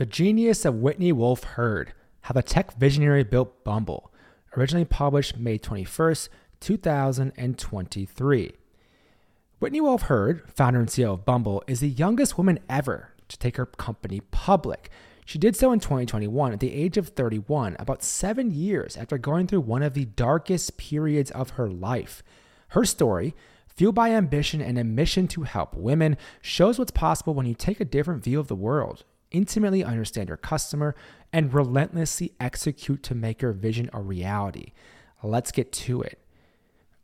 The Genius of Whitney Wolfe Herd How the Tech Visionary Built Bumble, originally published May 21st, 2023. Whitney Wolfe Herd, founder and CEO of Bumble, is the youngest woman ever to take her company public. She did so in 2021 at the age of 31, about seven years after going through one of the darkest periods of her life. Her story, fueled by ambition and a mission to help women, shows what's possible when you take a different view of the world intimately understand your customer, and relentlessly execute to make your vision a reality. Let's get to it.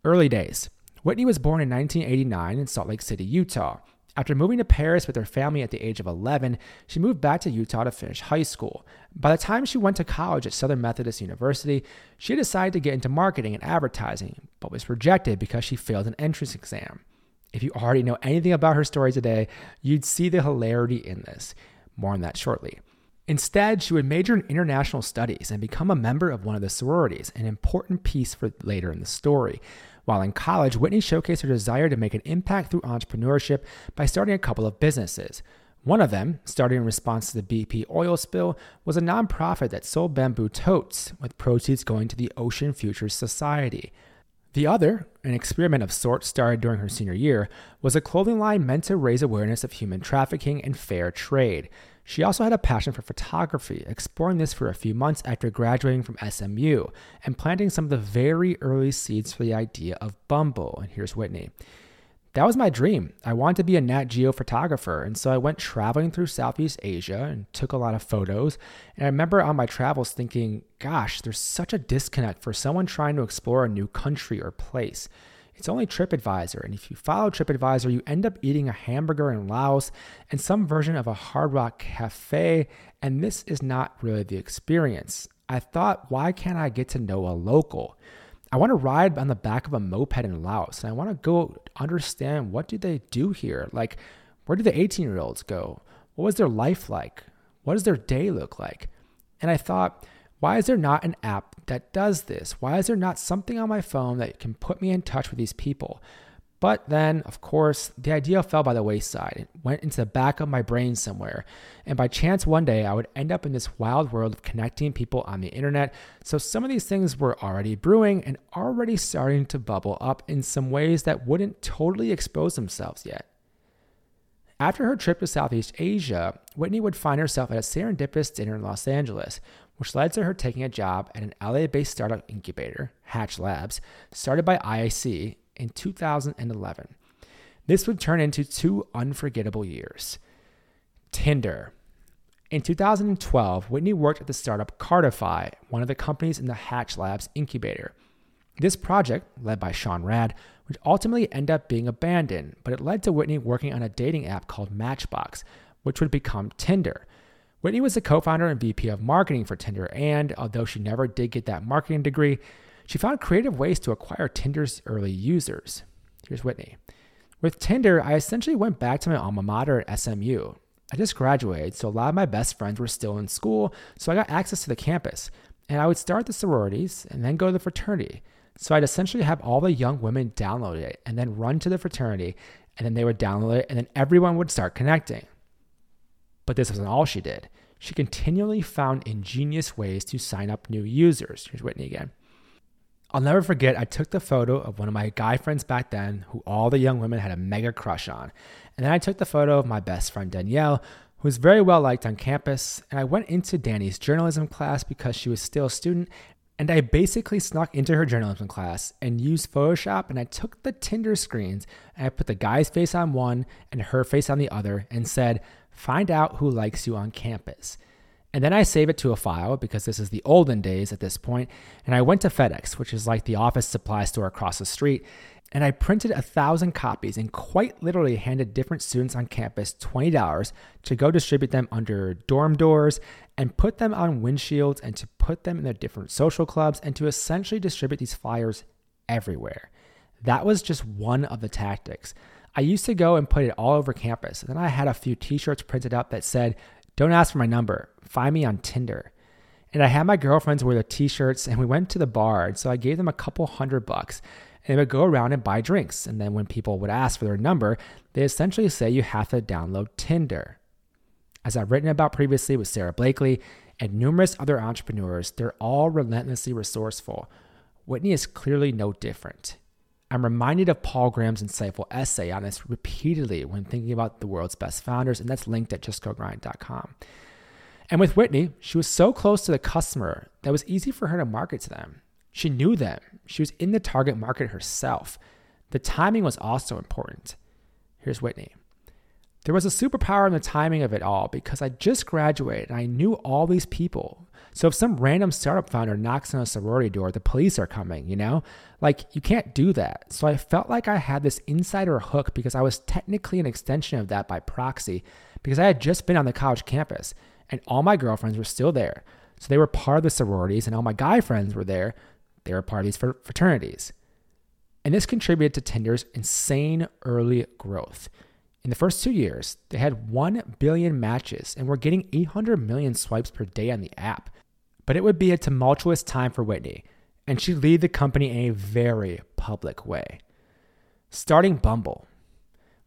Early days. Whitney was born in 1989 in Salt Lake City, Utah. After moving to Paris with her family at the age of 11, she moved back to Utah to finish high school. By the time she went to college at Southern Methodist University, she decided to get into marketing and advertising, but was rejected because she failed an entrance exam. If you already know anything about her story today, you'd see the hilarity in this. More on that shortly. Instead, she would major in international studies and become a member of one of the sororities, an important piece for later in the story. While in college, Whitney showcased her desire to make an impact through entrepreneurship by starting a couple of businesses. One of them, started in response to the BP oil spill, was a nonprofit that sold bamboo totes, with proceeds going to the Ocean Futures Society. The other, an experiment of sorts started during her senior year, was a clothing line meant to raise awareness of human trafficking and fair trade. She also had a passion for photography, exploring this for a few months after graduating from SMU and planting some of the very early seeds for the idea of Bumble. And here's Whitney that was my dream. I wanted to be a Nat Geo photographer. And so I went traveling through Southeast Asia and took a lot of photos. And I remember on my travels thinking, gosh, there's such a disconnect for someone trying to explore a new country or place. It's only TripAdvisor. And if you follow TripAdvisor, you end up eating a hamburger in Laos and some version of a Hard Rock Cafe. And this is not really the experience. I thought, why can't I get to know a local? I want to ride on the back of a moped in Laos and I want to go understand what do they do here? Like, where do the 18 year olds go? What was their life like? What does their day look like? And I thought, why is there not an app that does this? Why is there not something on my phone that can put me in touch with these people? But then, of course, the idea fell by the wayside. It went into the back of my brain somewhere. And by chance, one day I would end up in this wild world of connecting people on the internet. So some of these things were already brewing and already starting to bubble up in some ways that wouldn't totally expose themselves yet. After her trip to Southeast Asia, Whitney would find herself at a serendipitous dinner in Los Angeles, which led to her taking a job at an LA based startup incubator, Hatch Labs, started by IAC in 2011. This would turn into two unforgettable years. Tinder. In 2012, Whitney worked at the startup Cardify, one of the companies in the Hatch Labs incubator. This project, led by Sean Rad, would ultimately end up being abandoned, but it led to Whitney working on a dating app called Matchbox, which would become Tinder. Whitney was the co founder and VP of marketing for Tinder, and although she never did get that marketing degree, she found creative ways to acquire Tinder's early users. Here's Whitney. With Tinder, I essentially went back to my alma mater at SMU. I just graduated, so a lot of my best friends were still in school, so I got access to the campus. And I would start the sororities and then go to the fraternity. So I'd essentially have all the young women download it and then run to the fraternity, and then they would download it, and then everyone would start connecting. But this wasn't all she did. She continually found ingenious ways to sign up new users. Here's Whitney again. I'll never forget, I took the photo of one of my guy friends back then who all the young women had a mega crush on. And then I took the photo of my best friend Danielle, who was very well liked on campus. And I went into Danny's journalism class because she was still a student. And I basically snuck into her journalism class and used Photoshop. And I took the Tinder screens and I put the guy's face on one and her face on the other and said, Find out who likes you on campus. And then I save it to a file because this is the olden days at this point. And I went to FedEx, which is like the office supply store across the street. And I printed a thousand copies and quite literally handed different students on campus $20 to go distribute them under dorm doors and put them on windshields and to put them in their different social clubs and to essentially distribute these flyers everywhere. That was just one of the tactics. I used to go and put it all over campus. And then I had a few t shirts printed up that said, don't ask for my number. Find me on Tinder. And I had my girlfriends wear their t shirts and we went to the bar. And so I gave them a couple hundred bucks and they would go around and buy drinks. And then when people would ask for their number, they essentially say you have to download Tinder. As I've written about previously with Sara Blakely and numerous other entrepreneurs, they're all relentlessly resourceful. Whitney is clearly no different. I'm reminded of Paul Graham's insightful essay on this repeatedly when thinking about the world's best founders, and that's linked at justgogrind.com. And with Whitney, she was so close to the customer that it was easy for her to market to them. She knew them, she was in the target market herself. The timing was also important. Here's Whitney. There was a superpower in the timing of it all because I just graduated and I knew all these people. So if some random startup founder knocks on a sorority door, the police are coming, you know? Like, you can't do that. So I felt like I had this insider hook because I was technically an extension of that by proxy because I had just been on the college campus and all my girlfriends were still there. So they were part of the sororities and all my guy friends were there. They were part of these fraternities. And this contributed to Tinder's insane early growth. In the first two years, they had 1 billion matches and were getting 800 million swipes per day on the app. But it would be a tumultuous time for Whitney, and she'd lead the company in a very public way. Starting Bumble.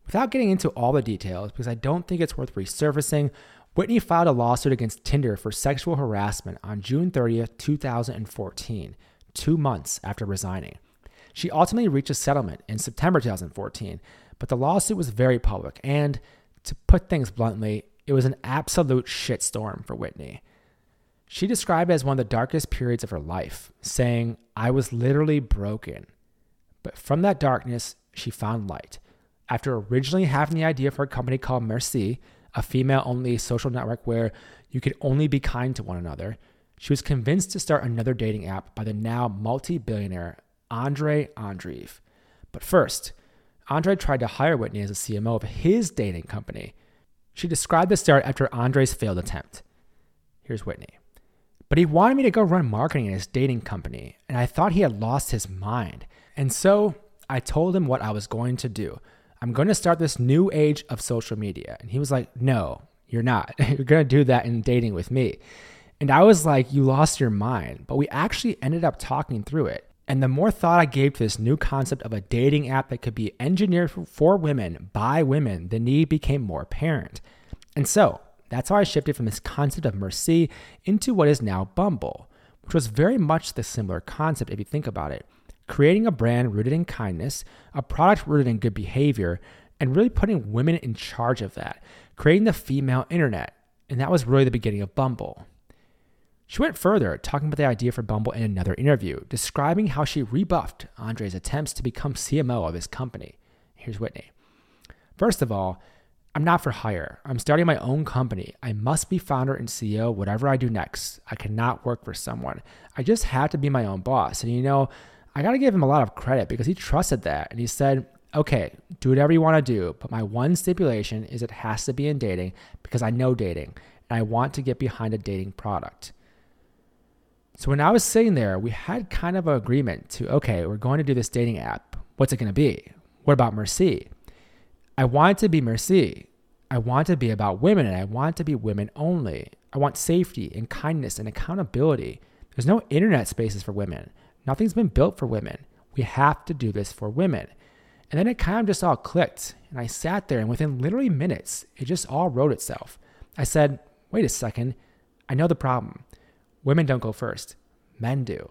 Without getting into all the details, because I don't think it's worth resurfacing, Whitney filed a lawsuit against Tinder for sexual harassment on June 30th, 2014, two months after resigning. She ultimately reached a settlement in September 2014, but the lawsuit was very public, and to put things bluntly, it was an absolute shitstorm for Whitney. She described it as one of the darkest periods of her life, saying, I was literally broken. But from that darkness, she found light. After originally having the idea for a company called Merci, a female only social network where you could only be kind to one another, she was convinced to start another dating app by the now multi billionaire Andre Andreev. But first, Andre tried to hire Whitney as a CMO of his dating company. She described the start after Andre's failed attempt. Here's Whitney. But he wanted me to go run marketing in his dating company, and I thought he had lost his mind. And so I told him what I was going to do. I'm going to start this new age of social media. And he was like, No, you're not. you're going to do that in dating with me. And I was like, You lost your mind. But we actually ended up talking through it. And the more thought I gave to this new concept of a dating app that could be engineered for women by women, the need became more apparent. And so that's how I shifted from this concept of Merci into what is now Bumble, which was very much the similar concept if you think about it. Creating a brand rooted in kindness, a product rooted in good behavior, and really putting women in charge of that, creating the female internet. And that was really the beginning of Bumble. She went further, talking about the idea for Bumble in another interview, describing how she rebuffed Andre's attempts to become CMO of his company. Here's Whitney. First of all, I'm not for hire. I'm starting my own company. I must be founder and CEO, whatever I do next. I cannot work for someone. I just have to be my own boss. And you know, I got to give him a lot of credit because he trusted that. And he said, okay, do whatever you want to do. But my one stipulation is it has to be in dating because I know dating and I want to get behind a dating product. So when I was sitting there, we had kind of an agreement to okay, we're going to do this dating app. What's it going to be? What about Merci? I want to be Merci. I want to be about women and I want to be women only. I want safety and kindness and accountability. There's no internet spaces for women. Nothing's been built for women. We have to do this for women. And then it kind of just all clicked. And I sat there and within literally minutes, it just all wrote itself. I said, wait a second. I know the problem. Women don't go first, men do.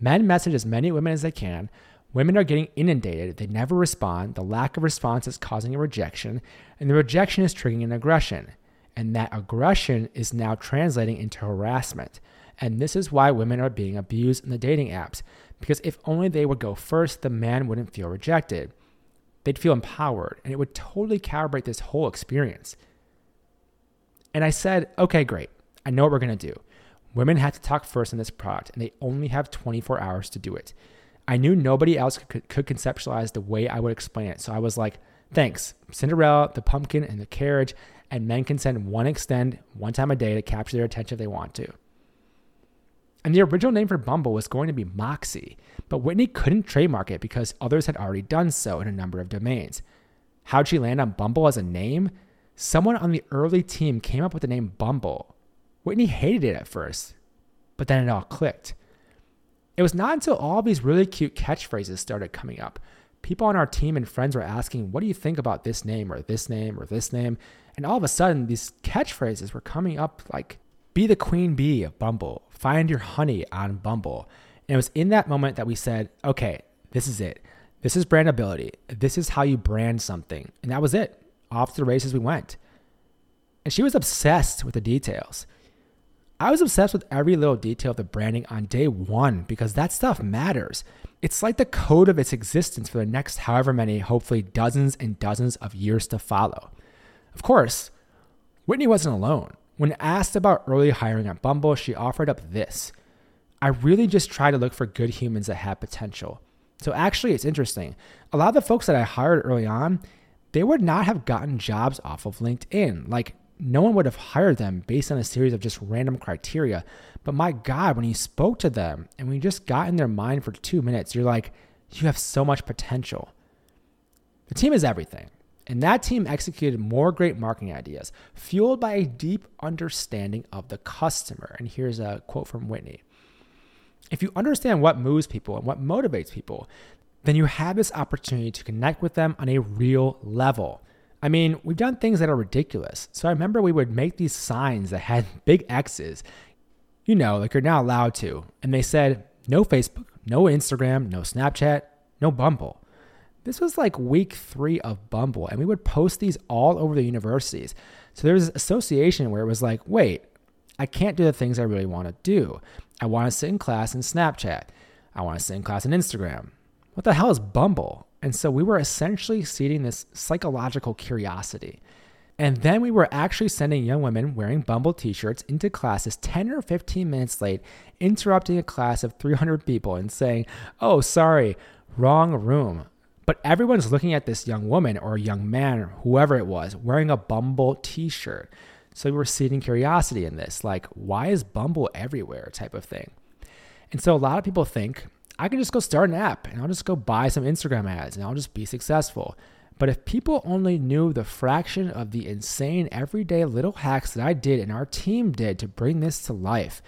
Men message as many women as they can. Women are getting inundated. They never respond. The lack of response is causing a rejection, and the rejection is triggering an aggression. And that aggression is now translating into harassment. And this is why women are being abused in the dating apps. Because if only they would go first, the man wouldn't feel rejected. They'd feel empowered, and it would totally calibrate this whole experience. And I said, okay, great. I know what we're going to do. Women have to talk first in this product, and they only have 24 hours to do it. I knew nobody else could, could conceptualize the way I would explain it. So I was like, thanks. Cinderella, the pumpkin, and the carriage, and men can send one extend one time a day to capture their attention if they want to. And the original name for Bumble was going to be Moxie, but Whitney couldn't trademark it because others had already done so in a number of domains. How'd she land on Bumble as a name? Someone on the early team came up with the name Bumble, Whitney hated it at first, but then it all clicked. It was not until all these really cute catchphrases started coming up people on our team and friends were asking, What do you think about this name or this name or this name? And all of a sudden, these catchphrases were coming up like, Be the queen bee of Bumble, find your honey on Bumble. And it was in that moment that we said, Okay, this is it. This is brandability. This is how you brand something. And that was it. Off to the races we went. And she was obsessed with the details. I was obsessed with every little detail of the branding on day one because that stuff matters. It's like the code of its existence for the next however many, hopefully dozens and dozens of years to follow. Of course, Whitney wasn't alone. When asked about early hiring at Bumble, she offered up this I really just try to look for good humans that have potential. So actually, it's interesting. A lot of the folks that I hired early on, they would not have gotten jobs off of LinkedIn. Like no one would have hired them based on a series of just random criteria. But my God, when you spoke to them and we just got in their mind for two minutes, you're like, you have so much potential. The team is everything. And that team executed more great marketing ideas, fueled by a deep understanding of the customer. And here's a quote from Whitney If you understand what moves people and what motivates people, then you have this opportunity to connect with them on a real level. I mean, we've done things that are ridiculous. So I remember we would make these signs that had big X's, you know, like you're not allowed to. And they said, no Facebook, no Instagram, no Snapchat, no Bumble. This was like week three of Bumble, and we would post these all over the universities. So there was this association where it was like, wait, I can't do the things I really want to do. I want to sit in class in Snapchat. I want to sit in class in Instagram. What the hell is Bumble? And so we were essentially seeding this psychological curiosity. And then we were actually sending young women wearing Bumble t shirts into classes 10 or 15 minutes late, interrupting a class of 300 people and saying, Oh, sorry, wrong room. But everyone's looking at this young woman or young man, whoever it was, wearing a Bumble t shirt. So we were seeding curiosity in this, like, why is Bumble everywhere type of thing. And so a lot of people think I can just go start an app and I'll just go buy some Instagram ads and I'll just be successful. But if people only knew the fraction of the insane everyday little hacks that I did and our team did to bring this to life,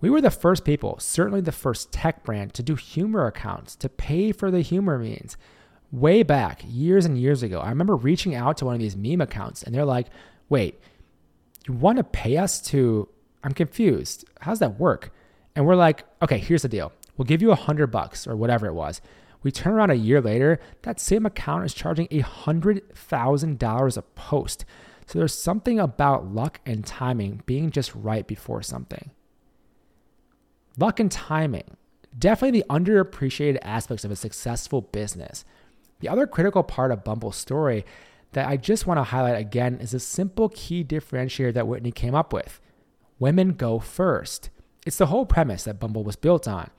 we were the first people, certainly the first tech brand, to do humor accounts, to pay for the humor memes. Way back, years and years ago, I remember reaching out to one of these meme accounts and they're like, wait, you want to pay us to? I'm confused. How's that work? And we're like, okay, here's the deal we'll give you a hundred bucks or whatever it was. We turn around a year later, that same account is charging a hundred thousand dollars a post. So there's something about luck and timing being just right before something. Luck and timing, definitely the underappreciated aspects of a successful business. The other critical part of Bumble's story that I just want to highlight again is a simple key differentiator that Whitney came up with women go first. It's the whole premise that Bumble was built on.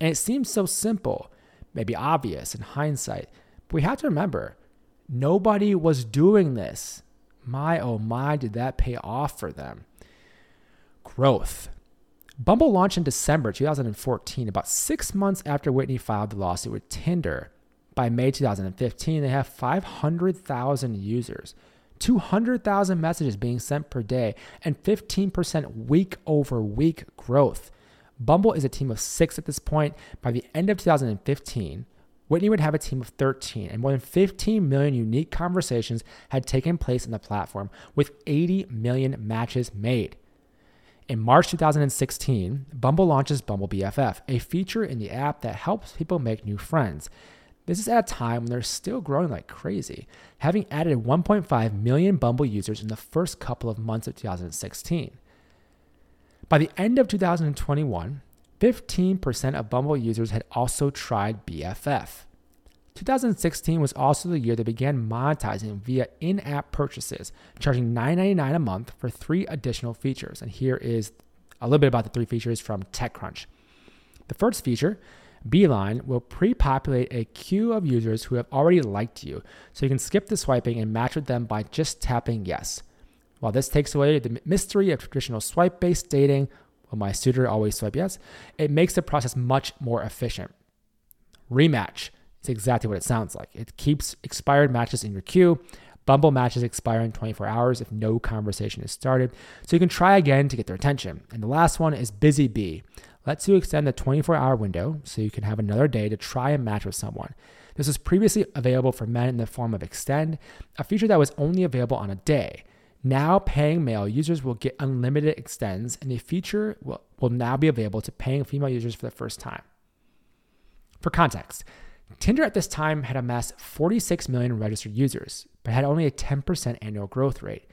And it seems so simple, maybe obvious in hindsight, but we have to remember nobody was doing this. My oh my, did that pay off for them? Growth. Bumble launched in December 2014, about six months after Whitney filed the lawsuit with Tinder. By May 2015, they have 500,000 users, 200,000 messages being sent per day, and 15% week over week growth. Bumble is a team of six at this point. By the end of 2015, Whitney would have a team of 13, and more than 15 million unique conversations had taken place on the platform, with 80 million matches made. In March 2016, Bumble launches Bumble BFF, a feature in the app that helps people make new friends. This is at a time when they're still growing like crazy, having added 1.5 million Bumble users in the first couple of months of 2016. By the end of 2021, 15% of Bumble users had also tried BFF. 2016 was also the year they began monetizing via in app purchases, charging $9.99 a month for three additional features. And here is a little bit about the three features from TechCrunch. The first feature, Beeline, will pre populate a queue of users who have already liked you, so you can skip the swiping and match with them by just tapping yes. While this takes away the mystery of traditional swipe based dating, will my suitor always swipe yes? It makes the process much more efficient. Rematch is exactly what it sounds like. It keeps expired matches in your queue. Bumble matches expire in 24 hours if no conversation is started, so you can try again to get their attention. And the last one is Busy Bee. Lets you extend the 24 hour window so you can have another day to try and match with someone. This was previously available for men in the form of Extend, a feature that was only available on a day. Now, paying male users will get unlimited extends, and the feature will, will now be available to paying female users for the first time. For context, Tinder at this time had amassed 46 million registered users, but had only a 10% annual growth rate.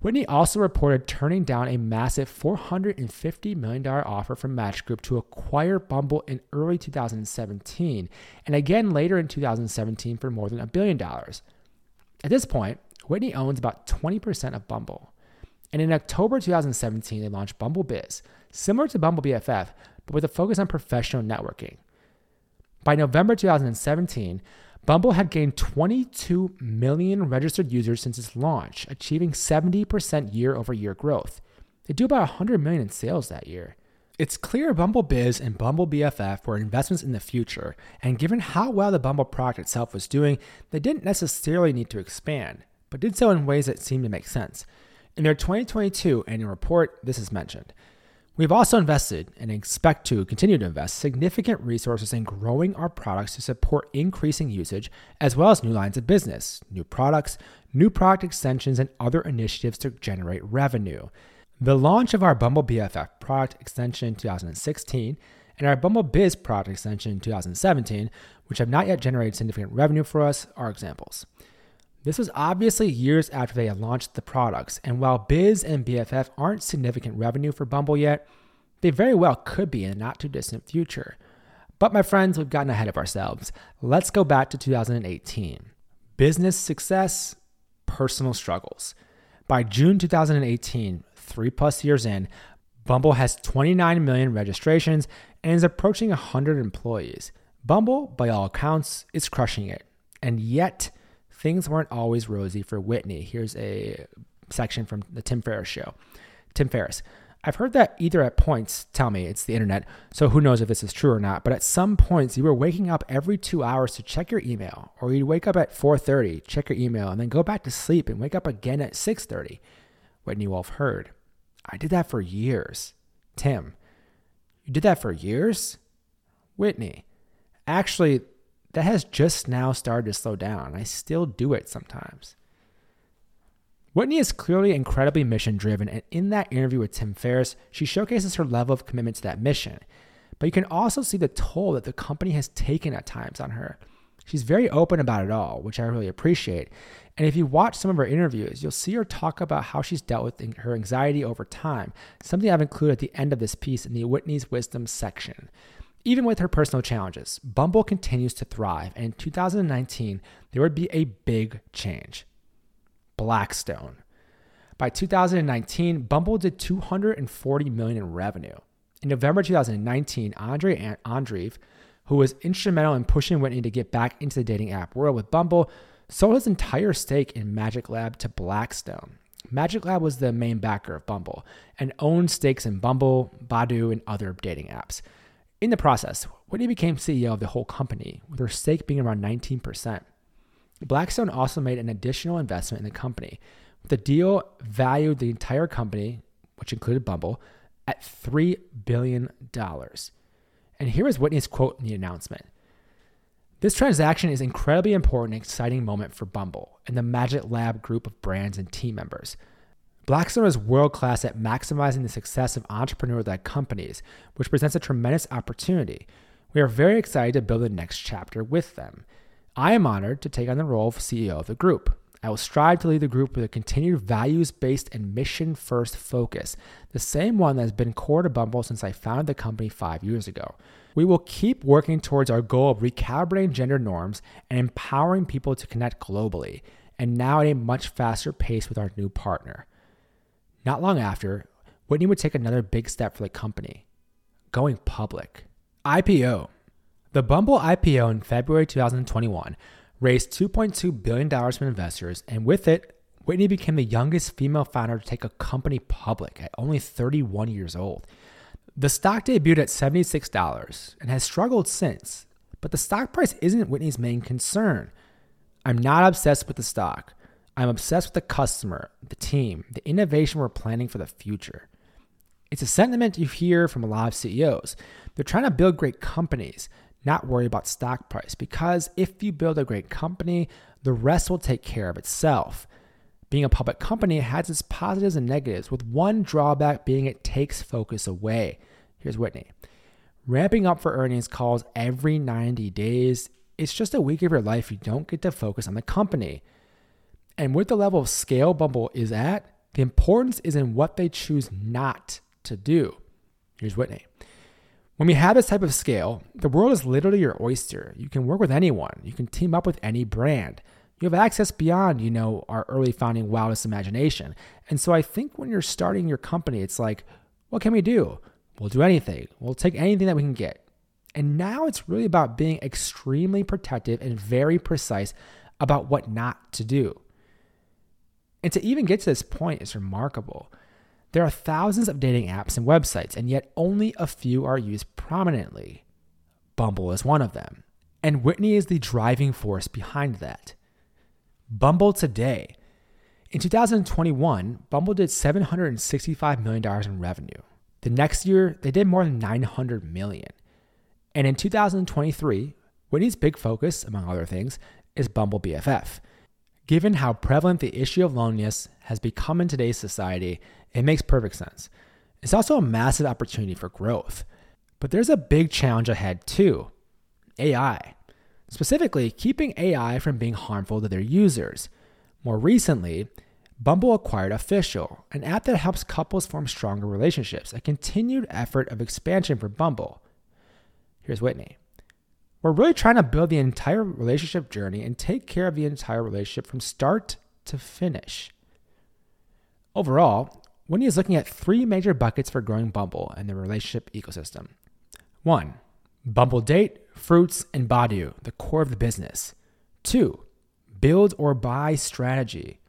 Whitney also reported turning down a massive $450 million offer from Match Group to acquire Bumble in early 2017, and again later in 2017 for more than a billion dollars. At this point, Whitney owns about 20% of Bumble. And in October 2017, they launched Bumble Biz, similar to Bumble BFF, but with a focus on professional networking. By November 2017, Bumble had gained 22 million registered users since its launch, achieving 70% year over year growth. They do about 100 million in sales that year. It's clear Bumble Biz and Bumble BFF were investments in the future, and given how well the Bumble product itself was doing, they didn't necessarily need to expand, but did so in ways that seemed to make sense. In their 2022 annual report, this is mentioned. We've also invested and expect to continue to invest significant resources in growing our products to support increasing usage, as well as new lines of business, new products, new product extensions, and other initiatives to generate revenue. The launch of our Bumble BFF product extension in 2016 and our Bumble Biz product extension in 2017, which have not yet generated significant revenue for us, are examples. This was obviously years after they had launched the products, and while Biz and BFF aren't significant revenue for Bumble yet, they very well could be in the not too distant future. But my friends, we've gotten ahead of ourselves. Let's go back to 2018. Business success, personal struggles. By June 2018, three plus years in, Bumble has 29 million registrations and is approaching 100 employees. Bumble, by all accounts, is crushing it. And yet, things weren't always rosy for Whitney. Here's a section from the Tim Ferriss show. Tim Ferriss. I've heard that either at points, tell me, it's the internet, so who knows if this is true or not, but at some points you were waking up every 2 hours to check your email or you'd wake up at 4:30, check your email and then go back to sleep and wake up again at 6:30. Whitney Wolfe Herd. I did that for years. Tim. You did that for years? Whitney. Actually, that has just now started to slow down. I still do it sometimes. Whitney is clearly incredibly mission driven, and in that interview with Tim Ferriss, she showcases her level of commitment to that mission. But you can also see the toll that the company has taken at times on her. She's very open about it all, which I really appreciate. And if you watch some of her interviews, you'll see her talk about how she's dealt with her anxiety over time, something I've included at the end of this piece in the Whitney's Wisdom section. Even with her personal challenges, Bumble continues to thrive, and in 2019, there would be a big change. Blackstone. By 2019, Bumble did 240 million in revenue. In November 2019, Andre Andreev, who was instrumental in pushing Whitney to get back into the dating app world with Bumble, sold his entire stake in Magic Lab to Blackstone. Magic Lab was the main backer of Bumble and owned stakes in Bumble, Badoo, and other dating apps. In the process, Whitney became CEO of the whole company, with her stake being around 19%. Blackstone also made an additional investment in the company. The deal valued the entire company, which included Bumble, at $3 billion. And here is Whitney's quote in the announcement This transaction is incredibly important and exciting moment for Bumble and the Magic Lab group of brands and team members. Blackstone is world class at maximizing the success of entrepreneur led companies, which presents a tremendous opportunity. We are very excited to build the next chapter with them. I am honored to take on the role of CEO of the group. I will strive to lead the group with a continued values based and mission first focus, the same one that has been core to Bumble since I founded the company five years ago. We will keep working towards our goal of recalibrating gender norms and empowering people to connect globally, and now at a much faster pace with our new partner. Not long after, Whitney would take another big step for the company going public. IPO. The Bumble IPO in February 2021 raised $2.2 billion from investors, and with it, Whitney became the youngest female founder to take a company public at only 31 years old. The stock debuted at $76 and has struggled since, but the stock price isn't Whitney's main concern. I'm not obsessed with the stock. I'm obsessed with the customer, the team, the innovation we're planning for the future. It's a sentiment you hear from a lot of CEOs. They're trying to build great companies, not worry about stock price because if you build a great company, the rest will take care of itself. Being a public company has its positives and negatives, with one drawback being it takes focus away. Here's Whitney. Ramping up for earnings calls every 90 days, it's just a week of your life you don't get to focus on the company. And with the level of scale Bumble is at, the importance is in what they choose not to do. Here's Whitney. When we have this type of scale, the world is literally your oyster. You can work with anyone, you can team up with any brand. You have access beyond, you know, our early founding wildest imagination. And so I think when you're starting your company, it's like, what can we do? We'll do anything. We'll take anything that we can get. And now it's really about being extremely protective and very precise about what not to do. And to even get to this point is remarkable. There are thousands of dating apps and websites, and yet only a few are used prominently. Bumble is one of them. And Whitney is the driving force behind that. Bumble today. In 2021, Bumble did $765 million in revenue. The next year, they did more than 900 million. And in 2023, Whitney's big focus, among other things, is Bumble BFF. Given how prevalent the issue of loneliness has become in today's society, it makes perfect sense. It's also a massive opportunity for growth. But there's a big challenge ahead too AI. Specifically, keeping AI from being harmful to their users. More recently, Bumble acquired Official, an app that helps couples form stronger relationships, a continued effort of expansion for Bumble. Here's Whitney. We're really trying to build the entire relationship journey and take care of the entire relationship from start to finish. Overall, Whitney is looking at three major buckets for growing Bumble and the relationship ecosystem. One, Bumble Date, Fruitz, and Badoo, the core of the business. Two, build or buy strategy,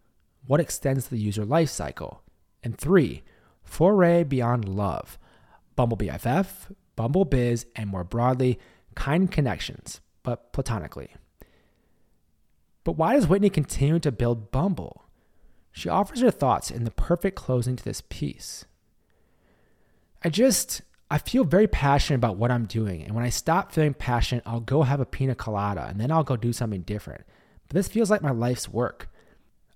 what extends the user life cycle. And three, foray beyond love, Bumble BFF, Bumble Biz, and more broadly, kind connections, but platonically. But why does Whitney continue to build Bumble? She offers her thoughts in the perfect closing to this piece. I just, I feel very passionate about what I'm doing. And when I stop feeling passionate, I'll go have a pina colada and then I'll go do something different. But this feels like my life's work.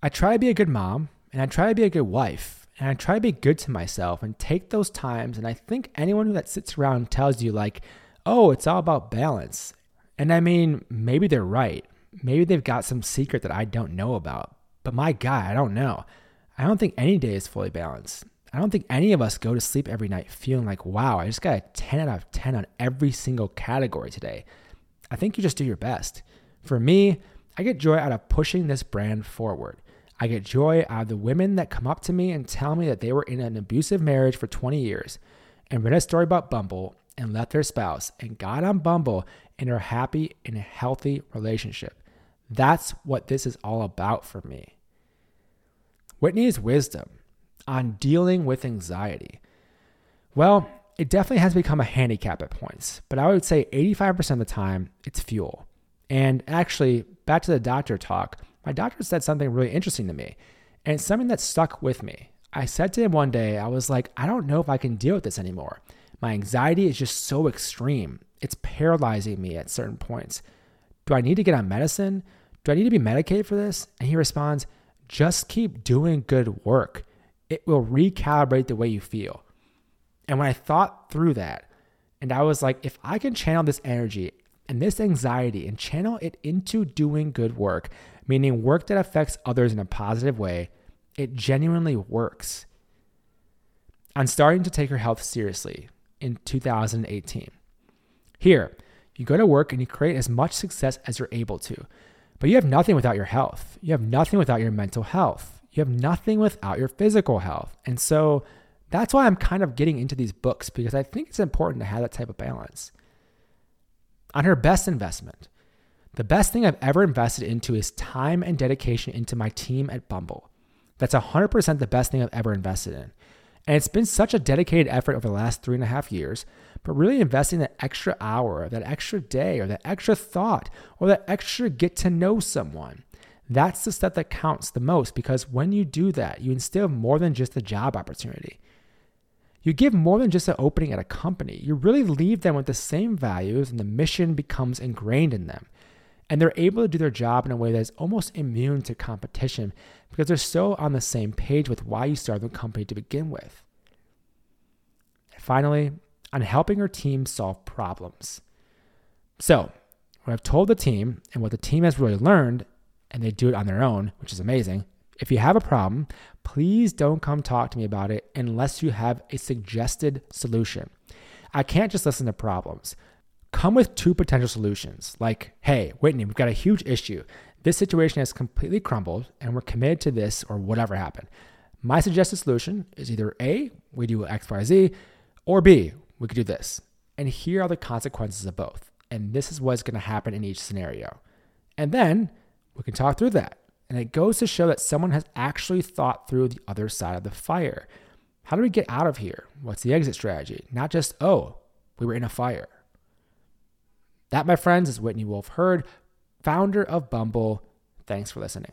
I try to be a good mom and I try to be a good wife and I try to be good to myself and take those times. And I think anyone that sits around tells you, like, oh, it's all about balance. And I mean, maybe they're right. Maybe they've got some secret that I don't know about. But my God, I don't know. I don't think any day is fully balanced. I don't think any of us go to sleep every night feeling like, wow, I just got a 10 out of 10 on every single category today. I think you just do your best. For me, I get joy out of pushing this brand forward. I get joy out of the women that come up to me and tell me that they were in an abusive marriage for 20 years and read a story about Bumble and left their spouse and got on Bumble and are happy in a healthy relationship. That's what this is all about for me. Whitney's wisdom on dealing with anxiety. Well, it definitely has become a handicap at points, but I would say 85% of the time it's fuel. And actually, back to the doctor talk, my doctor said something really interesting to me, and something that stuck with me. I said to him one day, I was like, I don't know if I can deal with this anymore. My anxiety is just so extreme. It's paralyzing me at certain points. Do I need to get on medicine? Do I need to be medicated for this? And he responds, just keep doing good work. It will recalibrate the way you feel. And when I thought through that, and I was like, if I can channel this energy and this anxiety and channel it into doing good work, meaning work that affects others in a positive way, it genuinely works. I'm starting to take her health seriously in 2018. Here, you go to work and you create as much success as you're able to, but you have nothing without your health. You have nothing without your mental health. You have nothing without your physical health. And so that's why I'm kind of getting into these books because I think it's important to have that type of balance. On her best investment, the best thing I've ever invested into is time and dedication into my team at Bumble. That's 100% the best thing I've ever invested in. And it's been such a dedicated effort over the last three and a half years, but really investing that extra hour, that extra day, or that extra thought, or that extra get to know someone. That's the stuff that counts the most because when you do that, you instill more than just a job opportunity. You give more than just an opening at a company. You really leave them with the same values, and the mission becomes ingrained in them. And they're able to do their job in a way that is almost immune to competition because they're so on the same page with why you started the company to begin with. Finally, on helping her team solve problems. So, what I've told the team and what the team has really learned, and they do it on their own, which is amazing. If you have a problem, please don't come talk to me about it unless you have a suggested solution. I can't just listen to problems. Come with two potential solutions, like, hey, Whitney, we've got a huge issue. This situation has completely crumbled and we're committed to this or whatever happened. My suggested solution is either A, we do X, Y, Z, or B, we could do this. And here are the consequences of both. And this is what's going to happen in each scenario. And then we can talk through that. And it goes to show that someone has actually thought through the other side of the fire. How do we get out of here? What's the exit strategy? Not just, oh, we were in a fire. That, my friends, is Whitney Wolfe Herd, founder of Bumble. Thanks for listening.